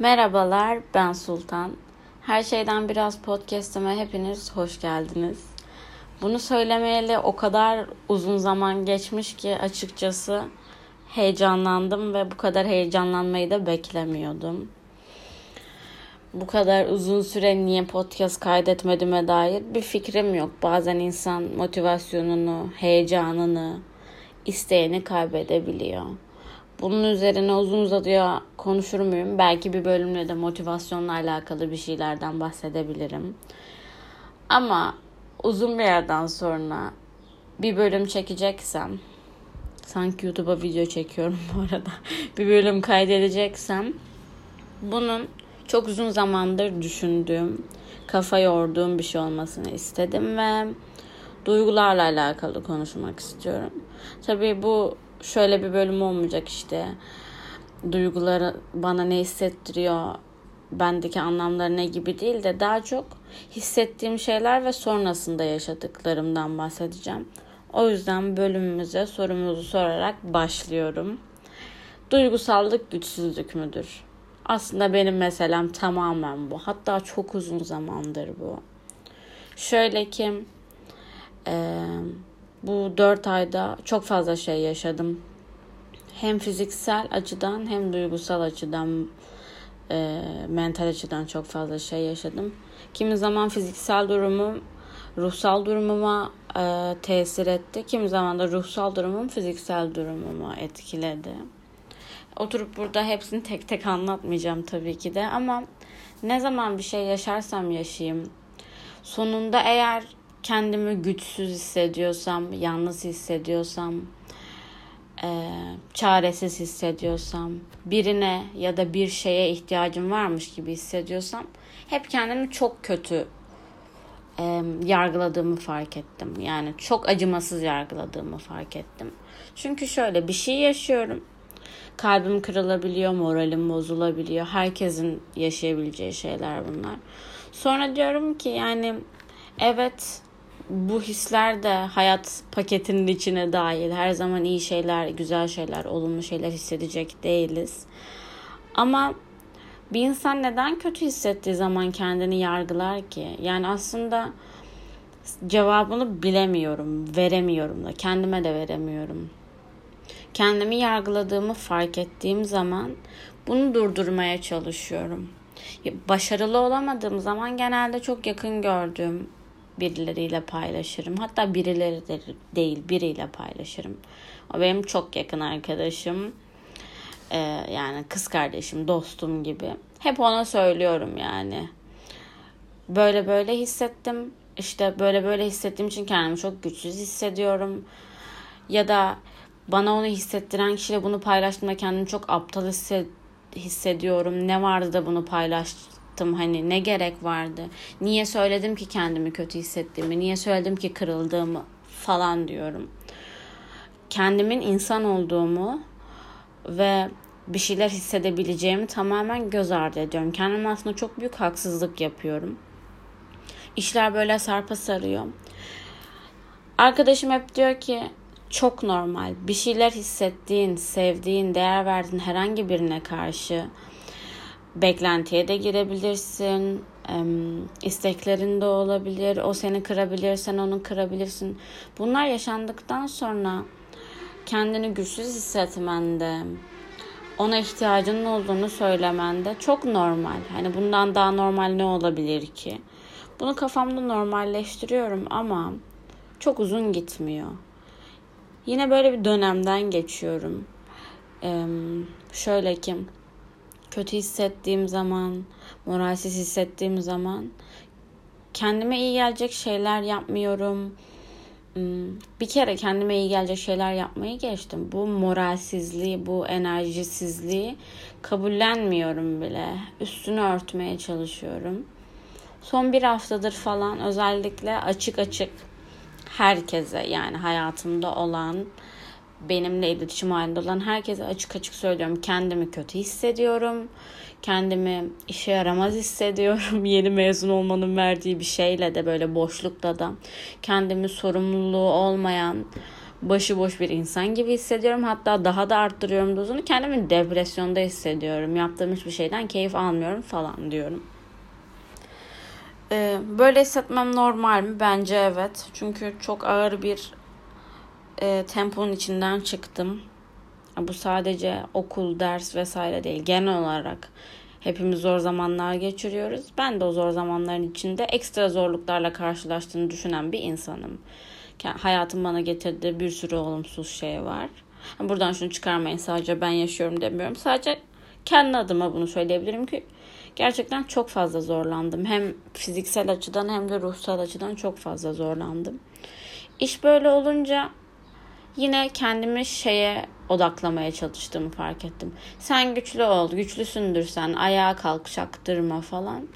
Merhabalar, ben Sultan. Her şeyden biraz podcast'ime hepiniz hoş geldiniz. Bunu söylemeyeli o kadar uzun zaman geçmiş ki açıkçası heyecanlandım ve bu kadar heyecanlanmayı da beklemiyordum. Bu kadar uzun süre niye podcast kaydetmediğime dair bir fikrim yok. Bazen insan motivasyonunu, heyecanını, isteğini kaybedebiliyor. Bunun üzerine uzun uzadıya konuşur muyum? Belki bir bölümde de motivasyonla alakalı bir şeylerden bahsedebilirim. Ama uzun bir yerden sonra bir bölüm çekeceksem sanki YouTube'a video çekiyorum bu arada. bir bölüm kaydedeceksem bunun çok uzun zamandır düşündüğüm, kafa yorduğum bir şey olmasını istedim ve duygularla alakalı konuşmak istiyorum. Tabii bu şöyle bir bölüm olmayacak işte. Duyguları bana ne hissettiriyor, bendeki anlamları ne gibi değil de daha çok hissettiğim şeyler ve sonrasında yaşadıklarımdan bahsedeceğim. O yüzden bölümümüze sorumuzu sorarak başlıyorum. Duygusallık güçsüzlük müdür? Aslında benim meselem tamamen bu. Hatta çok uzun zamandır bu. Şöyle ki e, bu dört ayda çok fazla şey yaşadım. Hem fiziksel açıdan hem duygusal açıdan e, mental açıdan çok fazla şey yaşadım. Kimi zaman fiziksel durumum ruhsal durumuma e, tesir etti. Kimi zaman da ruhsal durumum fiziksel durumuma etkiledi. Oturup burada hepsini tek tek anlatmayacağım tabii ki de ama ne zaman bir şey yaşarsam yaşayayım sonunda eğer kendimi güçsüz hissediyorsam, yalnız hissediyorsam, e, çaresiz hissediyorsam, birine ya da bir şeye ihtiyacım varmış gibi hissediyorsam hep kendimi çok kötü e, yargıladığımı fark ettim. Yani çok acımasız yargıladığımı fark ettim. Çünkü şöyle bir şey yaşıyorum. Kalbim kırılabiliyor, moralim bozulabiliyor. Herkesin yaşayabileceği şeyler bunlar. Sonra diyorum ki yani evet bu hisler de hayat paketinin içine dahil. Her zaman iyi şeyler, güzel şeyler, olumlu şeyler hissedecek değiliz. Ama bir insan neden kötü hissettiği zaman kendini yargılar ki? Yani aslında cevabını bilemiyorum, veremiyorum da, kendime de veremiyorum. Kendimi yargıladığımı fark ettiğim zaman bunu durdurmaya çalışıyorum. Başarılı olamadığım zaman genelde çok yakın gördüğüm birileriyle paylaşırım. Hatta birileri de değil biriyle paylaşırım. O benim çok yakın arkadaşım. Ee, yani kız kardeşim, dostum gibi. Hep ona söylüyorum yani. Böyle böyle hissettim. İşte böyle böyle hissettiğim için kendimi çok güçsüz hissediyorum. Ya da bana onu hissettiren kişiyle bunu paylaştığımda kendimi çok aptal hissediyorum. Ne vardı da bunu paylaştım yaptım hani ne gerek vardı? Niye söyledim ki kendimi kötü hissettiğimi? Niye söyledim ki kırıldığımı falan diyorum. Kendimin insan olduğumu ve bir şeyler hissedebileceğimi tamamen göz ardı ediyorum. Kendime aslında çok büyük haksızlık yapıyorum. İşler böyle sarpa sarıyor. Arkadaşım hep diyor ki çok normal. Bir şeyler hissettiğin, sevdiğin, değer verdiğin herhangi birine karşı beklentiye de girebilirsin. isteklerin de olabilir. O seni kırabilir, sen onu kırabilirsin. Bunlar yaşandıktan sonra kendini güçsüz hissetmende, ona ihtiyacının olduğunu söylemende çok normal. Hani bundan daha normal ne olabilir ki? Bunu kafamda normalleştiriyorum ama çok uzun gitmiyor. Yine böyle bir dönemden geçiyorum. Ee, şöyle ki kötü hissettiğim zaman, moralsiz hissettiğim zaman kendime iyi gelecek şeyler yapmıyorum. Hmm, bir kere kendime iyi gelecek şeyler yapmayı geçtim. Bu moralsizliği, bu enerjisizliği kabullenmiyorum bile. Üstünü örtmeye çalışıyorum. Son bir haftadır falan özellikle açık açık herkese yani hayatımda olan benimle iletişim halinde olan herkese açık açık söylüyorum. Kendimi kötü hissediyorum. Kendimi işe yaramaz hissediyorum. Yeni mezun olmanın verdiği bir şeyle de böyle boşlukta da kendimi sorumluluğu olmayan başıboş bir insan gibi hissediyorum. Hatta daha da arttırıyorum dozunu. Kendimi depresyonda hissediyorum. Yaptığım hiçbir şeyden keyif almıyorum falan diyorum. Ee, böyle hissetmem normal mi? Bence evet. Çünkü çok ağır bir e, temponun içinden çıktım. Bu sadece okul, ders vesaire değil. Genel olarak hepimiz zor zamanlar geçiriyoruz. Ben de o zor zamanların içinde ekstra zorluklarla karşılaştığını düşünen bir insanım. Hayatım bana getirdiği bir sürü olumsuz şey var. Buradan şunu çıkarmayın sadece ben yaşıyorum demiyorum. Sadece kendi adıma bunu söyleyebilirim ki gerçekten çok fazla zorlandım. Hem fiziksel açıdan hem de ruhsal açıdan çok fazla zorlandım. İş böyle olunca yine kendimi şeye odaklamaya çalıştığımı fark ettim. Sen güçlü ol, güçlüsündür sen, ayağa kalk, çaktırma falan.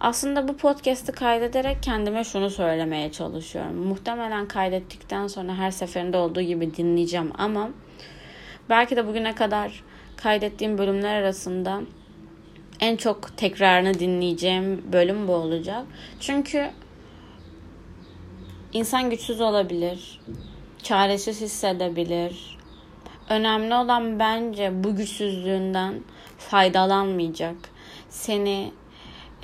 Aslında bu podcast'i kaydederek kendime şunu söylemeye çalışıyorum. Muhtemelen kaydettikten sonra her seferinde olduğu gibi dinleyeceğim ama belki de bugüne kadar kaydettiğim bölümler arasında en çok tekrarını dinleyeceğim bölüm bu olacak. Çünkü insan güçsüz olabilir, çaresiz hissedebilir. Önemli olan bence bu güçsüzlüğünden faydalanmayacak. Seni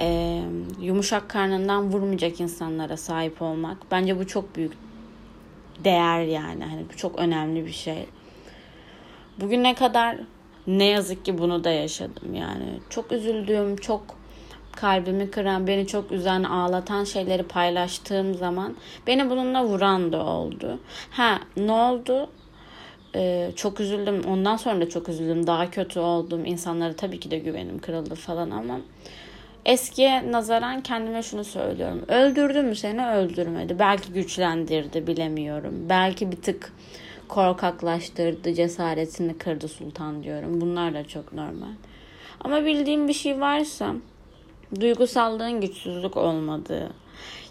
e, yumuşak karnından vurmayacak insanlara sahip olmak. Bence bu çok büyük değer yani. Hani bu çok önemli bir şey. Bugüne kadar ne yazık ki bunu da yaşadım yani. Çok üzüldüğüm, çok kalbimi kıran, beni çok üzen, ağlatan şeyleri paylaştığım zaman beni bununla vuran da oldu. Ha ne oldu? Ee, çok üzüldüm. Ondan sonra da çok üzüldüm. Daha kötü oldum. İnsanlara tabii ki de güvenim kırıldı falan ama eskiye nazaran kendime şunu söylüyorum. Öldürdü mü seni? Öldürmedi. Belki güçlendirdi bilemiyorum. Belki bir tık korkaklaştırdı, cesaretini kırdı sultan diyorum. Bunlar da çok normal. Ama bildiğim bir şey varsa duygusallığın güçsüzlük olmadığı.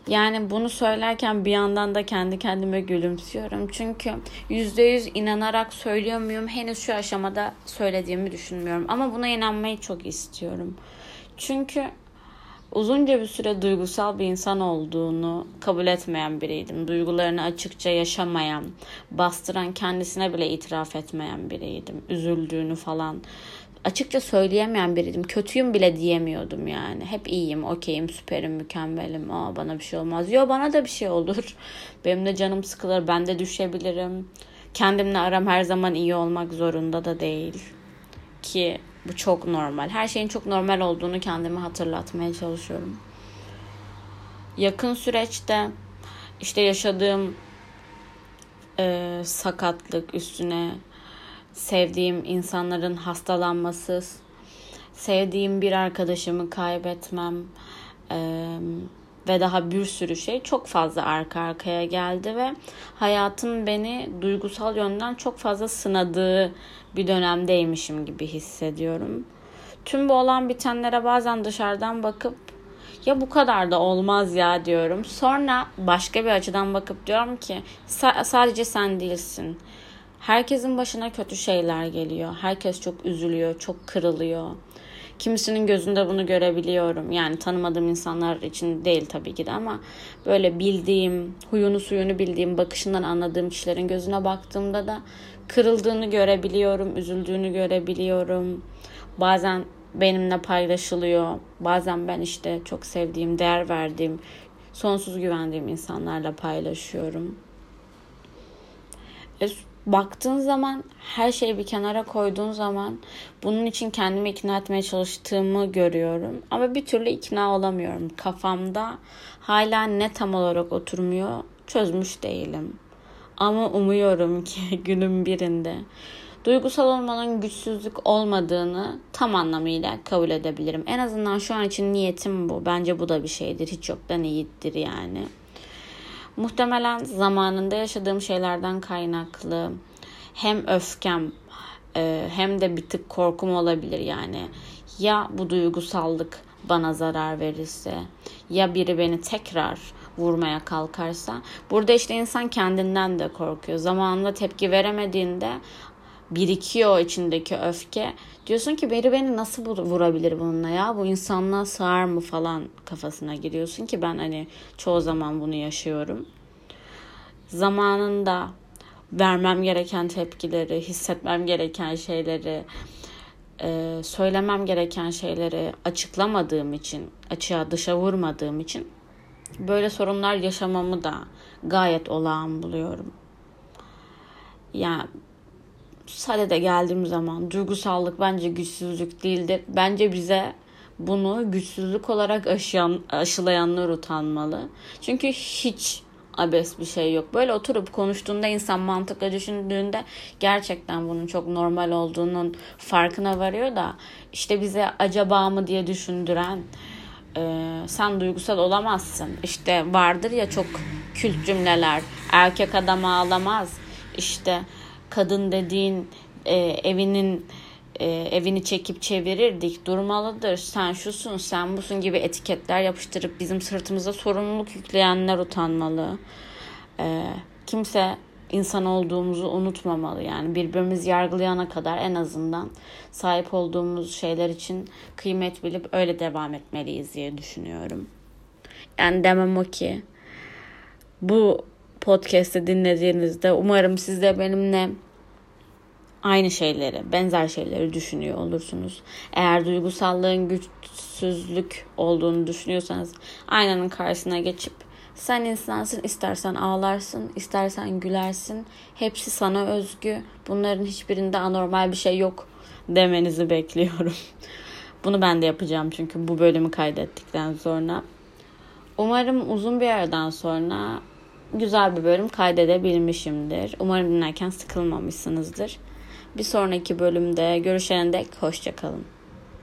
Yani bunu söylerken bir yandan da kendi kendime gülümsüyorum. Çünkü yüzde yüz inanarak söylüyor muyum? Henüz şu aşamada söylediğimi düşünmüyorum. Ama buna inanmayı çok istiyorum. Çünkü uzunca bir süre duygusal bir insan olduğunu kabul etmeyen biriydim. Duygularını açıkça yaşamayan, bastıran, kendisine bile itiraf etmeyen biriydim. Üzüldüğünü falan açıkça söyleyemeyen biriydim. Kötüyüm bile diyemiyordum yani. Hep iyiyim, okeyim, süperim, mükemmelim. Aa bana bir şey olmaz. Yo bana da bir şey olur. Benim de canım sıkılır, ben de düşebilirim. Kendimle aram her zaman iyi olmak zorunda da değil. Ki bu çok normal. Her şeyin çok normal olduğunu kendime hatırlatmaya çalışıyorum. Yakın süreçte işte yaşadığım e, sakatlık üstüne sevdiğim insanların hastalanması, sevdiğim bir arkadaşımı kaybetmem e, ve daha bir sürü şey çok fazla arka arkaya geldi ve hayatın beni duygusal yönden çok fazla sınadığı bir dönemdeymişim gibi hissediyorum. Tüm bu olan bitenlere bazen dışarıdan bakıp ya bu kadar da olmaz ya diyorum. Sonra başka bir açıdan bakıp diyorum ki sadece sen değilsin. Herkesin başına kötü şeyler geliyor. Herkes çok üzülüyor, çok kırılıyor. Kimisinin gözünde bunu görebiliyorum. Yani tanımadığım insanlar için değil tabii ki de ama böyle bildiğim, huyunu suyunu bildiğim, bakışından anladığım kişilerin gözüne baktığımda da kırıldığını görebiliyorum, üzüldüğünü görebiliyorum. Bazen benimle paylaşılıyor. Bazen ben işte çok sevdiğim, değer verdiğim, sonsuz güvendiğim insanlarla paylaşıyorum. E, baktığın zaman her şeyi bir kenara koyduğun zaman bunun için kendimi ikna etmeye çalıştığımı görüyorum. Ama bir türlü ikna olamıyorum. Kafamda hala ne tam olarak oturmuyor çözmüş değilim. Ama umuyorum ki günün birinde duygusal olmanın güçsüzlük olmadığını tam anlamıyla kabul edebilirim. En azından şu an için niyetim bu. Bence bu da bir şeydir. Hiç yoktan iyidir yani. Muhtemelen zamanında yaşadığım şeylerden kaynaklı hem öfkem e, hem de bir tık korkum olabilir yani. Ya bu duygusallık bana zarar verirse ya biri beni tekrar vurmaya kalkarsa burada işte insan kendinden de korkuyor. Zamanında tepki veremediğinde birikiyor içindeki öfke. Diyorsun ki biri beni nasıl vurabilir bununla ya? Bu insanlığa sığar mı falan kafasına giriyorsun ki ben hani çoğu zaman bunu yaşıyorum. Zamanında vermem gereken tepkileri, hissetmem gereken şeyleri, e, söylemem gereken şeyleri açıklamadığım için, açığa dışa vurmadığım için böyle sorunlar yaşamamı da gayet olağan buluyorum. Yani sadede geldiğim zaman duygusallık bence güçsüzlük değildir. Bence bize bunu güçsüzlük olarak aşıyan, aşılayanlar utanmalı. Çünkü hiç abes bir şey yok. Böyle oturup konuştuğunda insan mantıkla düşündüğünde gerçekten bunun çok normal olduğunun farkına varıyor da işte bize acaba mı diye düşündüren e, sen duygusal olamazsın. İşte vardır ya çok kült cümleler. Erkek adam ağlamaz. İşte kadın dediğin e, evinin e, evini çekip çevirir dik durmalıdır. Sen şusun, sen busun gibi etiketler yapıştırıp bizim sırtımıza sorumluluk yükleyenler utanmalı. E, kimse insan olduğumuzu unutmamalı. Yani birbirimiz yargılayana kadar en azından sahip olduğumuz şeyler için kıymet bilip öyle devam etmeliyiz diye düşünüyorum. Yani demem o ki bu podcast'i dinlediğinizde umarım siz de benimle aynı şeyleri, benzer şeyleri düşünüyor olursunuz. Eğer duygusallığın güçsüzlük olduğunu düşünüyorsanız aynanın karşısına geçip sen insansın, istersen ağlarsın, istersen gülersin. Hepsi sana özgü. Bunların hiçbirinde anormal bir şey yok demenizi bekliyorum. Bunu ben de yapacağım çünkü bu bölümü kaydettikten sonra. Umarım uzun bir aradan sonra güzel bir bölüm kaydedebilmişimdir. Umarım dinlerken sıkılmamışsınızdır. Bir sonraki bölümde görüşene dek hoşçakalın.